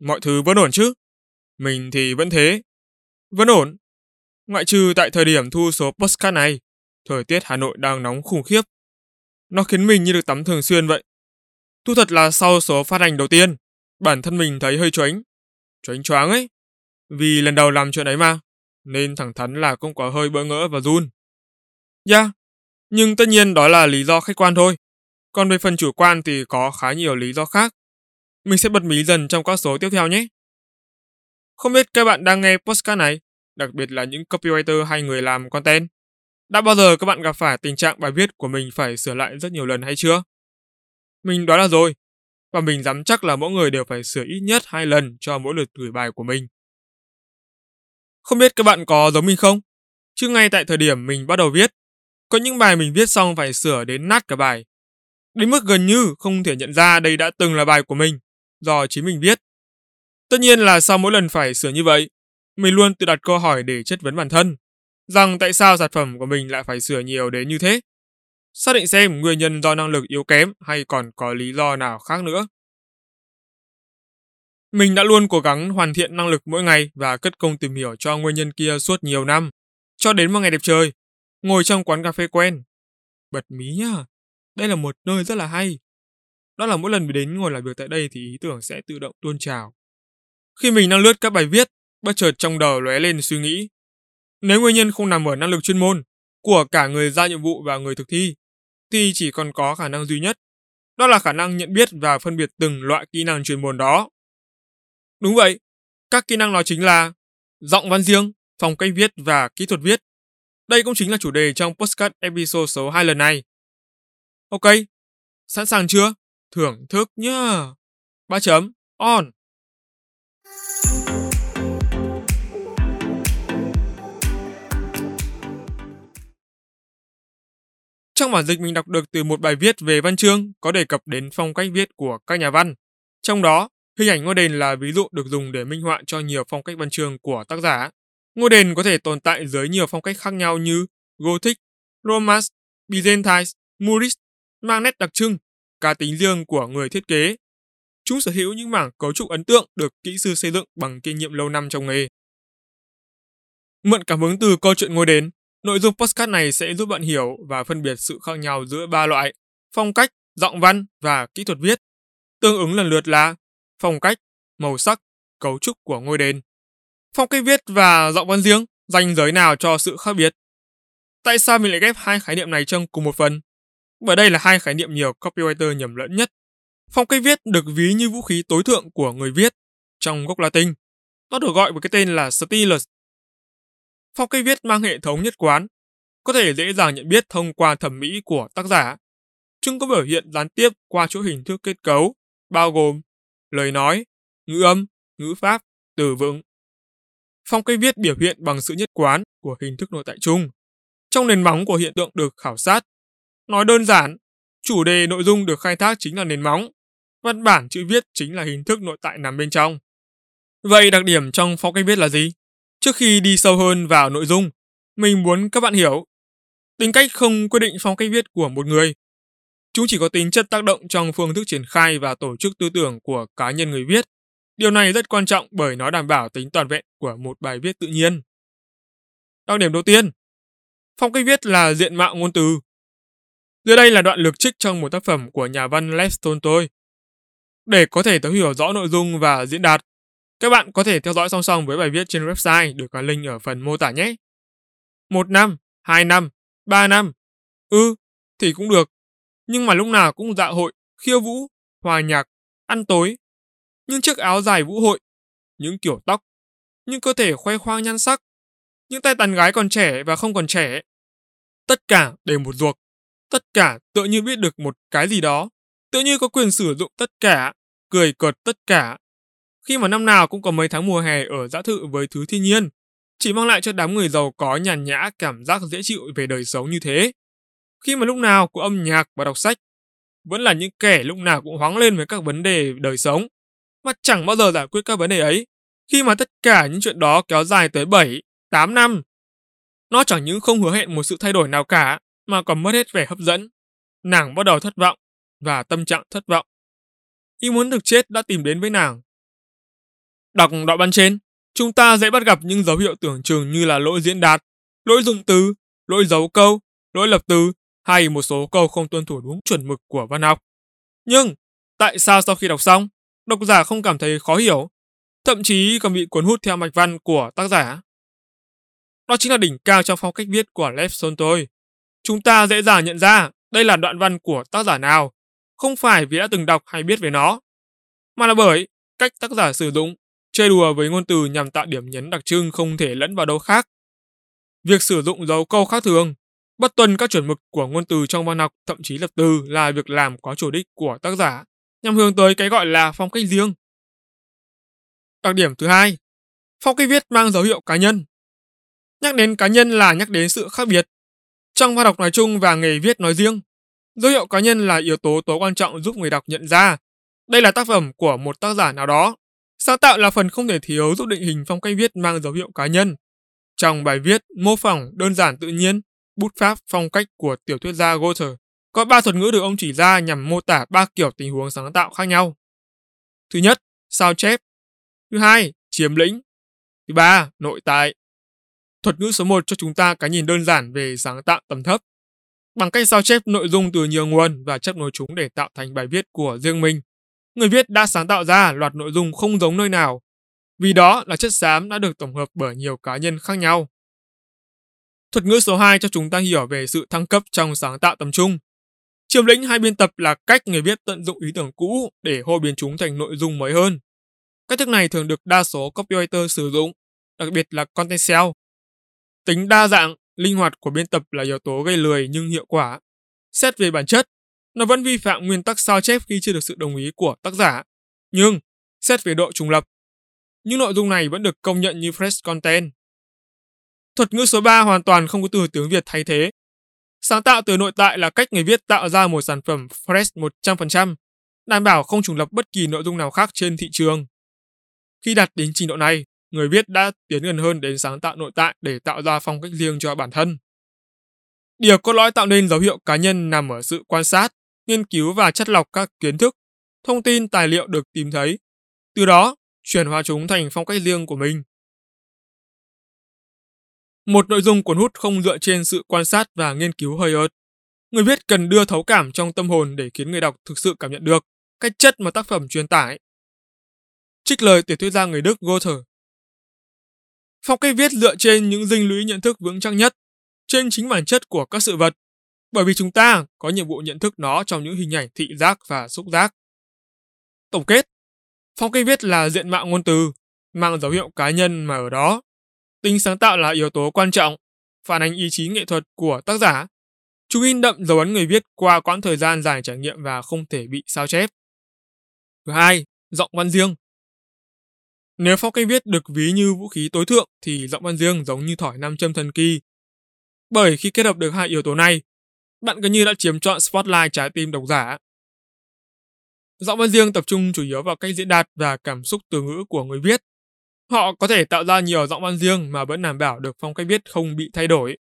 Mọi thứ vẫn ổn chứ? Mình thì vẫn thế. Vẫn ổn. Ngoại trừ tại thời điểm thu số Postcard này, thời tiết Hà Nội đang nóng khủng khiếp. Nó khiến mình như được tắm thường xuyên vậy. Thu thật là sau số phát hành đầu tiên, bản thân mình thấy hơi choáng. Choáng choáng ấy. Vì lần đầu làm chuyện ấy mà, nên thẳng thắn là cũng có hơi bỡ ngỡ và run. Yeah, nhưng tất nhiên đó là lý do khách quan thôi. Còn về phần chủ quan thì có khá nhiều lý do khác. Mình sẽ bật mí dần trong các số tiếp theo nhé. Không biết các bạn đang nghe podcast này, đặc biệt là những copywriter hay người làm content. Đã bao giờ các bạn gặp phải tình trạng bài viết của mình phải sửa lại rất nhiều lần hay chưa? Mình đoán là rồi, và mình dám chắc là mỗi người đều phải sửa ít nhất hai lần cho mỗi lượt gửi bài của mình. Không biết các bạn có giống mình không? Chứ ngay tại thời điểm mình bắt đầu viết, có những bài mình viết xong phải sửa đến nát cả bài đến mức gần như không thể nhận ra đây đã từng là bài của mình, do chính mình viết. Tất nhiên là sau mỗi lần phải sửa như vậy, mình luôn tự đặt câu hỏi để chất vấn bản thân, rằng tại sao sản phẩm của mình lại phải sửa nhiều đến như thế. Xác định xem nguyên nhân do năng lực yếu kém hay còn có lý do nào khác nữa. Mình đã luôn cố gắng hoàn thiện năng lực mỗi ngày và cất công tìm hiểu cho nguyên nhân kia suốt nhiều năm, cho đến một ngày đẹp trời, ngồi trong quán cà phê quen. Bật mí nhá, đây là một nơi rất là hay. Đó là mỗi lần mình đến ngồi làm việc tại đây thì ý tưởng sẽ tự động tuôn trào. Khi mình đang lướt các bài viết, bất chợt trong đầu lóe lên suy nghĩ. Nếu nguyên nhân không nằm ở năng lực chuyên môn của cả người ra nhiệm vụ và người thực thi, thì chỉ còn có khả năng duy nhất. Đó là khả năng nhận biết và phân biệt từng loại kỹ năng chuyên môn đó. Đúng vậy, các kỹ năng đó chính là giọng văn riêng, phong cách viết và kỹ thuật viết. Đây cũng chính là chủ đề trong podcast episode số 2 lần này. Ok, sẵn sàng chưa? Thưởng thức nhá. Ba chấm, on. Trong bản dịch mình đọc được từ một bài viết về văn chương có đề cập đến phong cách viết của các nhà văn. Trong đó, hình ảnh ngôi đền là ví dụ được dùng để minh họa cho nhiều phong cách văn chương của tác giả. Ngôi đền có thể tồn tại dưới nhiều phong cách khác nhau như Gothic, Romance, Byzantine, Moorish mang nét đặc trưng, cá tính riêng của người thiết kế. Chúng sở hữu những mảng cấu trúc ấn tượng được kỹ sư xây dựng bằng kinh nghiệm lâu năm trong nghề. Mượn cảm hứng từ câu chuyện ngôi đền, nội dung podcast này sẽ giúp bạn hiểu và phân biệt sự khác nhau giữa ba loại phong cách, giọng văn và kỹ thuật viết. Tương ứng lần lượt là phong cách, màu sắc, cấu trúc của ngôi đền. Phong cách viết và giọng văn riêng, ranh giới nào cho sự khác biệt? Tại sao mình lại ghép hai khái niệm này trong cùng một phần? Và đây là hai khái niệm nhiều copywriter nhầm lẫn nhất. Phong cách viết được ví như vũ khí tối thượng của người viết. Trong gốc Latin, nó được gọi với cái tên là stylus. Phong cách viết mang hệ thống nhất quán, có thể dễ dàng nhận biết thông qua thẩm mỹ của tác giả. Chúng có biểu hiện gián tiếp qua chỗ hình thức kết cấu, bao gồm lời nói, ngữ âm, ngữ pháp, từ vựng. Phong cách viết biểu hiện bằng sự nhất quán của hình thức nội tại chung. Trong nền móng của hiện tượng được khảo sát Nói đơn giản, chủ đề nội dung được khai thác chính là nền móng, văn bản chữ viết chính là hình thức nội tại nằm bên trong. Vậy đặc điểm trong phong cách viết là gì? Trước khi đi sâu hơn vào nội dung, mình muốn các bạn hiểu tính cách không quyết định phong cách viết của một người. Chúng chỉ có tính chất tác động trong phương thức triển khai và tổ chức tư tưởng của cá nhân người viết. Điều này rất quan trọng bởi nó đảm bảo tính toàn vẹn của một bài viết tự nhiên. Đặc điểm đầu tiên, phong cách viết là diện mạo ngôn từ. Dưới đây là đoạn lược trích trong một tác phẩm của nhà văn Lev Tolstoy. Để có thể thấu hiểu rõ nội dung và diễn đạt, các bạn có thể theo dõi song song với bài viết trên website được có link ở phần mô tả nhé. Một năm, hai năm, ba năm. Ừ, thì cũng được. Nhưng mà lúc nào cũng dạ hội, khiêu vũ, hòa nhạc, ăn tối. Những chiếc áo dài vũ hội, những kiểu tóc, những cơ thể khoe khoang nhan sắc, những tay tàn gái còn trẻ và không còn trẻ. Tất cả đều một ruột Tất cả tự như biết được một cái gì đó, tự như có quyền sử dụng tất cả, cười cợt tất cả. Khi mà năm nào cũng có mấy tháng mùa hè ở dã thự với thứ thiên nhiên, chỉ mang lại cho đám người giàu có nhàn nhã cảm giác dễ chịu về đời sống như thế. Khi mà lúc nào cũng âm nhạc và đọc sách, vẫn là những kẻ lúc nào cũng hoáng lên với các vấn đề đời sống, mà chẳng bao giờ giải quyết các vấn đề ấy, khi mà tất cả những chuyện đó kéo dài tới 7, 8 năm. Nó chẳng những không hứa hẹn một sự thay đổi nào cả, mà còn mất hết vẻ hấp dẫn. Nàng bắt đầu thất vọng, và tâm trạng thất vọng. Ý muốn được chết đã tìm đến với nàng. Đọc đoạn văn trên, chúng ta dễ bắt gặp những dấu hiệu tưởng chừng như là lỗi diễn đạt, lỗi dùng từ, lỗi dấu câu, lỗi lập từ hay một số câu không tuân thủ đúng chuẩn mực của văn học. Nhưng, tại sao sau khi đọc xong, độc giả không cảm thấy khó hiểu, thậm chí còn bị cuốn hút theo mạch văn của tác giả? Đó chính là đỉnh cao trong phong cách viết của Lev Tolstoy. Chúng ta dễ dàng nhận ra đây là đoạn văn của tác giả nào, không phải vì đã từng đọc hay biết về nó, mà là bởi cách tác giả sử dụng chơi đùa với ngôn từ nhằm tạo điểm nhấn đặc trưng không thể lẫn vào đâu khác. Việc sử dụng dấu câu khác thường, bất tuân các chuẩn mực của ngôn từ trong văn học thậm chí lập từ là việc làm có chủ đích của tác giả nhằm hướng tới cái gọi là phong cách riêng. Đặc điểm thứ hai, phong cách viết mang dấu hiệu cá nhân. Nhắc đến cá nhân là nhắc đến sự khác biệt. Trong văn học nói chung và nghề viết nói riêng, dấu hiệu cá nhân là yếu tố tối quan trọng giúp người đọc nhận ra đây là tác phẩm của một tác giả nào đó Sáng tạo là phần không thể thiếu giúp định hình phong cách viết mang dấu hiệu cá nhân. Trong bài viết mô phỏng đơn giản tự nhiên, bút pháp phong cách của tiểu thuyết gia Goethe có ba thuật ngữ được ông chỉ ra nhằm mô tả ba kiểu tình huống sáng tạo khác nhau. Thứ nhất, sao chép. Thứ hai, chiếm lĩnh. Thứ ba, nội tại. Thuật ngữ số 1 cho chúng ta cái nhìn đơn giản về sáng tạo tầm thấp. Bằng cách sao chép nội dung từ nhiều nguồn và chấp nối chúng để tạo thành bài viết của riêng mình người viết đã sáng tạo ra loạt nội dung không giống nơi nào, vì đó là chất xám đã được tổng hợp bởi nhiều cá nhân khác nhau. Thuật ngữ số 2 cho chúng ta hiểu về sự thăng cấp trong sáng tạo tầm trung. Chiếm lĩnh hay biên tập là cách người viết tận dụng ý tưởng cũ để hô biến chúng thành nội dung mới hơn. Cách thức này thường được đa số copywriter sử dụng, đặc biệt là content SEO. Tính đa dạng, linh hoạt của biên tập là yếu tố gây lười nhưng hiệu quả. Xét về bản chất, nó vẫn vi phạm nguyên tắc sao chép khi chưa được sự đồng ý của tác giả. Nhưng, xét về độ trùng lập, những nội dung này vẫn được công nhận như fresh content. Thuật ngữ số 3 hoàn toàn không có từ tiếng Việt thay thế. Sáng tạo từ nội tại là cách người viết tạo ra một sản phẩm fresh 100%, đảm bảo không trùng lập bất kỳ nội dung nào khác trên thị trường. Khi đạt đến trình độ này, người viết đã tiến gần hơn đến sáng tạo nội tại để tạo ra phong cách riêng cho bản thân. Điều cốt lõi tạo nên dấu hiệu cá nhân nằm ở sự quan sát, nghiên cứu và chất lọc các kiến thức, thông tin tài liệu được tìm thấy. Từ đó, chuyển hóa chúng thành phong cách riêng của mình. Một nội dung cuốn hút không dựa trên sự quan sát và nghiên cứu hơi ớt. Người viết cần đưa thấu cảm trong tâm hồn để khiến người đọc thực sự cảm nhận được cách chất mà tác phẩm truyền tải. Trích lời tiểu thuyết gia người Đức Goethe. Phong cách viết dựa trên những dinh lũy nhận thức vững chắc nhất, trên chính bản chất của các sự vật bởi vì chúng ta có nhiệm vụ nhận thức nó trong những hình ảnh thị giác và xúc giác. Tổng kết, phong cách viết là diện mạo ngôn từ, mang dấu hiệu cá nhân mà ở đó. Tính sáng tạo là yếu tố quan trọng, phản ánh ý chí nghệ thuật của tác giả. Chúng in đậm dấu ấn người viết qua quãng thời gian dài trải nghiệm và không thể bị sao chép. Thứ hai, giọng văn riêng. Nếu phong cách viết được ví như vũ khí tối thượng thì giọng văn riêng giống như thỏi nam châm thần kỳ. Bởi khi kết hợp được hai yếu tố này, bạn gần như đã chiếm trọn spotlight trái tim độc giả. Giọng văn riêng tập trung chủ yếu vào cách diễn đạt và cảm xúc từ ngữ của người viết. Họ có thể tạo ra nhiều giọng văn riêng mà vẫn đảm bảo được phong cách viết không bị thay đổi.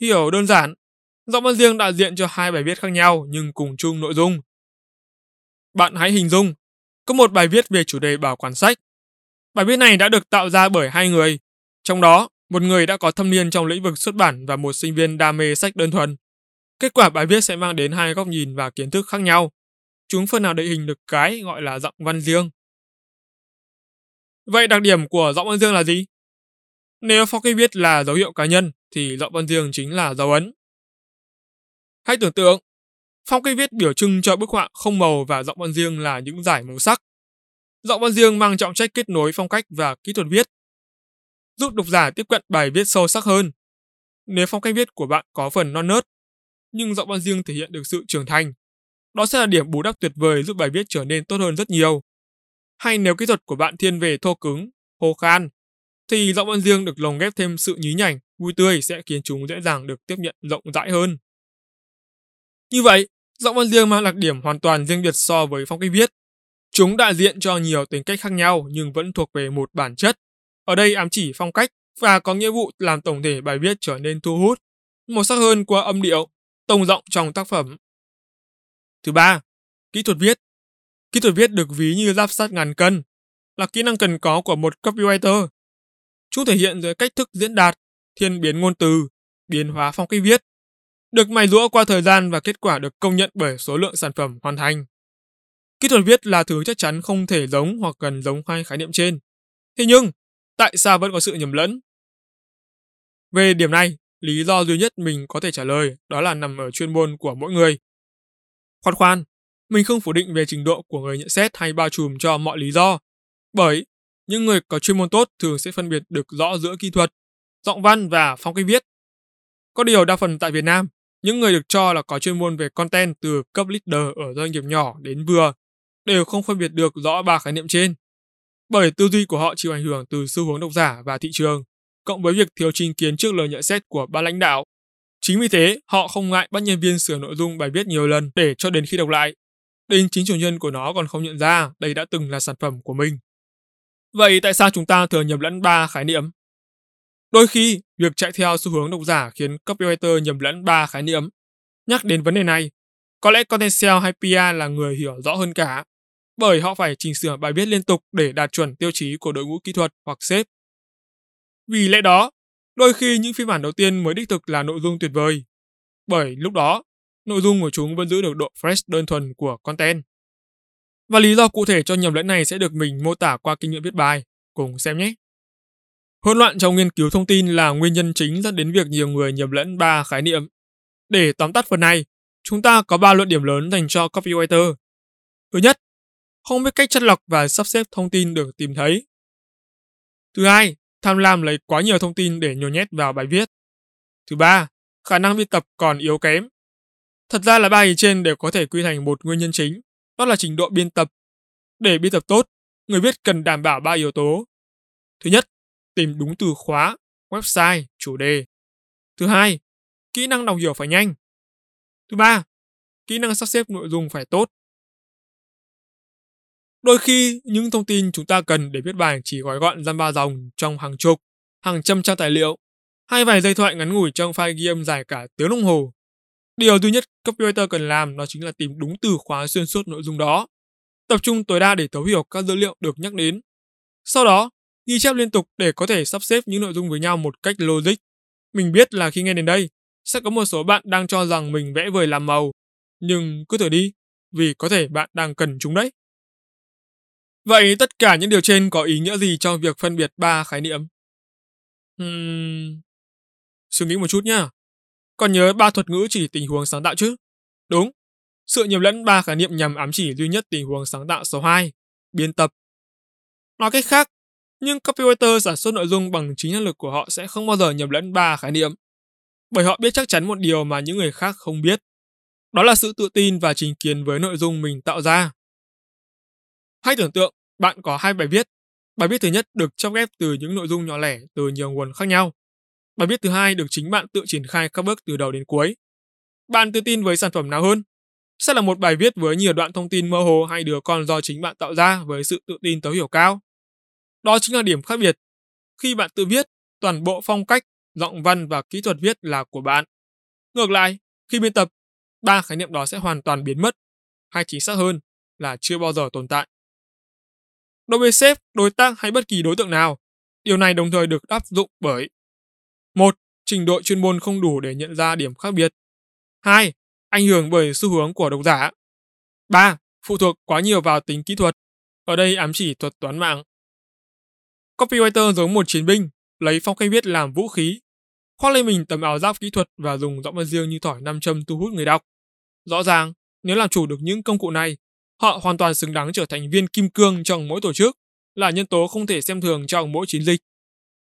Hiểu đơn giản, giọng văn riêng đại diện cho hai bài viết khác nhau nhưng cùng chung nội dung. Bạn hãy hình dung, có một bài viết về chủ đề bảo quản sách. Bài viết này đã được tạo ra bởi hai người, trong đó một người đã có thâm niên trong lĩnh vực xuất bản và một sinh viên đam mê sách đơn thuần. Kết quả bài viết sẽ mang đến hai góc nhìn và kiến thức khác nhau. Chúng phần nào định hình được cái gọi là giọng văn riêng. Vậy đặc điểm của giọng văn riêng là gì? Nếu phong cách viết là dấu hiệu cá nhân thì giọng văn riêng chính là dấu ấn. Hãy tưởng tượng, phong cách viết biểu trưng cho bức họa không màu và giọng văn riêng là những giải màu sắc. Giọng văn riêng mang trọng trách kết nối phong cách và kỹ thuật viết, giúp độc giả tiếp cận bài viết sâu sắc hơn. Nếu phong cách viết của bạn có phần non nớt nhưng giọng văn riêng thể hiện được sự trưởng thành. Đó sẽ là điểm bù đắp tuyệt vời giúp bài viết trở nên tốt hơn rất nhiều. Hay nếu kỹ thuật của bạn thiên về thô cứng, khô khan, thì giọng văn riêng được lồng ghép thêm sự nhí nhảnh, vui tươi sẽ khiến chúng dễ dàng được tiếp nhận rộng rãi hơn. Như vậy, giọng văn riêng mang đặc điểm hoàn toàn riêng biệt so với phong cách viết. Chúng đại diện cho nhiều tính cách khác nhau nhưng vẫn thuộc về một bản chất. Ở đây ám chỉ phong cách và có nghĩa vụ làm tổng thể bài viết trở nên thu hút, màu sắc hơn qua âm điệu, tông giọng trong tác phẩm. Thứ ba, kỹ thuật viết. Kỹ thuật viết được ví như giáp sắt ngàn cân, là kỹ năng cần có của một copywriter. Chúng thể hiện dưới cách thức diễn đạt, thiên biến ngôn từ, biến hóa phong cách viết, được mài rũa qua thời gian và kết quả được công nhận bởi số lượng sản phẩm hoàn thành. Kỹ thuật viết là thứ chắc chắn không thể giống hoặc gần giống hai khái niệm trên. Thế nhưng, tại sao vẫn có sự nhầm lẫn? Về điểm này, lý do duy nhất mình có thể trả lời đó là nằm ở chuyên môn của mỗi người. Khoan khoan, mình không phủ định về trình độ của người nhận xét hay bao trùm cho mọi lý do, bởi những người có chuyên môn tốt thường sẽ phân biệt được rõ giữa kỹ thuật, giọng văn và phong cách viết. Có điều đa phần tại Việt Nam, những người được cho là có chuyên môn về content từ cấp leader ở doanh nghiệp nhỏ đến vừa đều không phân biệt được rõ ba khái niệm trên. Bởi tư duy của họ chịu ảnh hưởng từ xu hướng độc giả và thị trường, cộng với việc thiếu chính kiến trước lời nhận xét của ban lãnh đạo. Chính vì thế, họ không ngại bắt nhân viên sửa nội dung bài viết nhiều lần để cho đến khi đọc lại. Đến chính chủ nhân của nó còn không nhận ra đây đã từng là sản phẩm của mình. Vậy tại sao chúng ta thường nhầm lẫn ba khái niệm? Đôi khi, việc chạy theo xu hướng độc giả khiến copywriter nhầm lẫn ba khái niệm. Nhắc đến vấn đề này, có lẽ content sale hay PR là người hiểu rõ hơn cả, bởi họ phải chỉnh sửa bài viết liên tục để đạt chuẩn tiêu chí của đội ngũ kỹ thuật hoặc sếp. Vì lẽ đó, đôi khi những phiên bản đầu tiên mới đích thực là nội dung tuyệt vời, bởi lúc đó, nội dung của chúng vẫn giữ được độ fresh đơn thuần của content. Và lý do cụ thể cho nhầm lẫn này sẽ được mình mô tả qua kinh nghiệm viết bài. Cùng xem nhé. Hỗn loạn trong nghiên cứu thông tin là nguyên nhân chính dẫn đến việc nhiều người nhầm lẫn ba khái niệm. Để tóm tắt phần này, chúng ta có ba luận điểm lớn dành cho copywriter. Thứ nhất, không biết cách chất lọc và sắp xếp thông tin được tìm thấy. Thứ hai, tham lam lấy quá nhiều thông tin để nhồi nhét vào bài viết. Thứ ba, khả năng biên tập còn yếu kém. Thật ra là ba ý trên đều có thể quy thành một nguyên nhân chính, đó là trình độ biên tập. Để biên tập tốt, người viết cần đảm bảo ba yếu tố. Thứ nhất, tìm đúng từ khóa, website, chủ đề. Thứ hai, kỹ năng đọc hiểu phải nhanh. Thứ ba, kỹ năng sắp xếp nội dung phải tốt. Đôi khi, những thông tin chúng ta cần để viết bài chỉ gói gọn dăm ba dòng trong hàng chục, hàng trăm trang tài liệu, hay vài giây thoại ngắn ngủi trong file ghi âm dài cả tiếng đồng hồ. Điều duy nhất copywriter cần làm đó chính là tìm đúng từ khóa xuyên suốt nội dung đó, tập trung tối đa để thấu hiểu các dữ liệu được nhắc đến. Sau đó, ghi chép liên tục để có thể sắp xếp những nội dung với nhau một cách logic. Mình biết là khi nghe đến đây, sẽ có một số bạn đang cho rằng mình vẽ vời làm màu, nhưng cứ thử đi, vì có thể bạn đang cần chúng đấy. Vậy tất cả những điều trên có ý nghĩa gì cho việc phân biệt ba khái niệm? Hmm... Suy nghĩ một chút nhá. Còn nhớ ba thuật ngữ chỉ tình huống sáng tạo chứ? Đúng. Sự nhầm lẫn ba khái niệm nhằm ám chỉ duy nhất tình huống sáng tạo số 2, biên tập. Nói cách khác, nhưng copywriter sản xuất nội dung bằng chính năng lực của họ sẽ không bao giờ nhầm lẫn ba khái niệm. Bởi họ biết chắc chắn một điều mà những người khác không biết. Đó là sự tự tin và trình kiến với nội dung mình tạo ra. Hãy tưởng tượng bạn có hai bài viết. Bài viết thứ nhất được chop ghép từ những nội dung nhỏ lẻ từ nhiều nguồn khác nhau. Bài viết thứ hai được chính bạn tự triển khai các bước từ đầu đến cuối. Bạn tự tin với sản phẩm nào hơn? Sẽ là một bài viết với nhiều đoạn thông tin mơ hồ hay đứa con do chính bạn tạo ra với sự tự tin tối hiểu cao? Đó chính là điểm khác biệt. Khi bạn tự viết, toàn bộ phong cách, giọng văn và kỹ thuật viết là của bạn. Ngược lại, khi biên tập, ba khái niệm đó sẽ hoàn toàn biến mất, hay chính xác hơn là chưa bao giờ tồn tại. Đối với sếp, đối tác hay bất kỳ đối tượng nào, điều này đồng thời được áp dụng bởi một, Trình độ chuyên môn không đủ để nhận ra điểm khác biệt. 2. Ảnh hưởng bởi xu hướng của độc giả. 3. Phụ thuộc quá nhiều vào tính kỹ thuật. Ở đây ám chỉ thuật toán mạng. Copywriter giống một chiến binh, lấy phong cách viết làm vũ khí, khoác lên mình tấm áo giáp kỹ thuật và dùng giọng văn riêng như thỏi nam châm thu hút người đọc. Rõ ràng, nếu làm chủ được những công cụ này, họ hoàn toàn xứng đáng trở thành viên kim cương trong mỗi tổ chức, là nhân tố không thể xem thường trong mỗi chiến dịch.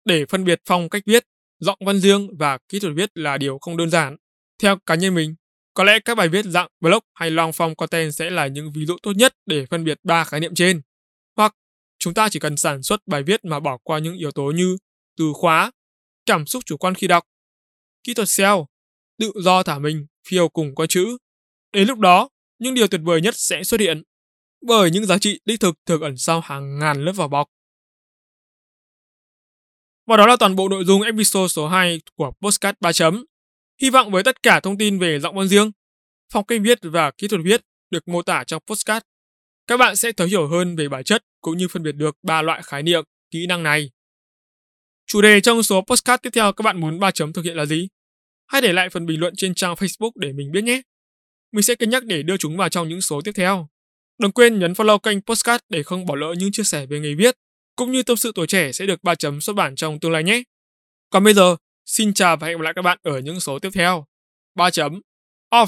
Để phân biệt phong cách viết, giọng văn riêng và kỹ thuật viết là điều không đơn giản. Theo cá nhân mình, có lẽ các bài viết dạng blog hay long form content sẽ là những ví dụ tốt nhất để phân biệt ba khái niệm trên. Hoặc Chúng ta chỉ cần sản xuất bài viết mà bỏ qua những yếu tố như từ khóa, cảm xúc chủ quan khi đọc, kỹ thuật SEO, tự do thả mình, phiêu cùng có chữ. Đến lúc đó, những điều tuyệt vời nhất sẽ xuất hiện, bởi những giá trị đích thực thường ẩn sau hàng ngàn lớp vỏ bọc. Và đó là toàn bộ nội dung episode số 2 của Postcard 3 chấm. Hy vọng với tất cả thông tin về giọng văn riêng, phong cách viết và kỹ thuật viết được mô tả trong postcard, các bạn sẽ thấu hiểu hơn về bản chất cũng như phân biệt được ba loại khái niệm, kỹ năng này. Chủ đề trong số postcard tiếp theo các bạn muốn 3 chấm thực hiện là gì? Hãy để lại phần bình luận trên trang Facebook để mình biết nhé. Mình sẽ cân nhắc để đưa chúng vào trong những số tiếp theo. Đừng quên nhấn follow kênh Postcard để không bỏ lỡ những chia sẻ về nghề viết, cũng như tâm sự tuổi trẻ sẽ được 3 chấm xuất bản trong tương lai nhé. Còn bây giờ, xin chào và hẹn gặp lại các bạn ở những số tiếp theo. 3 chấm off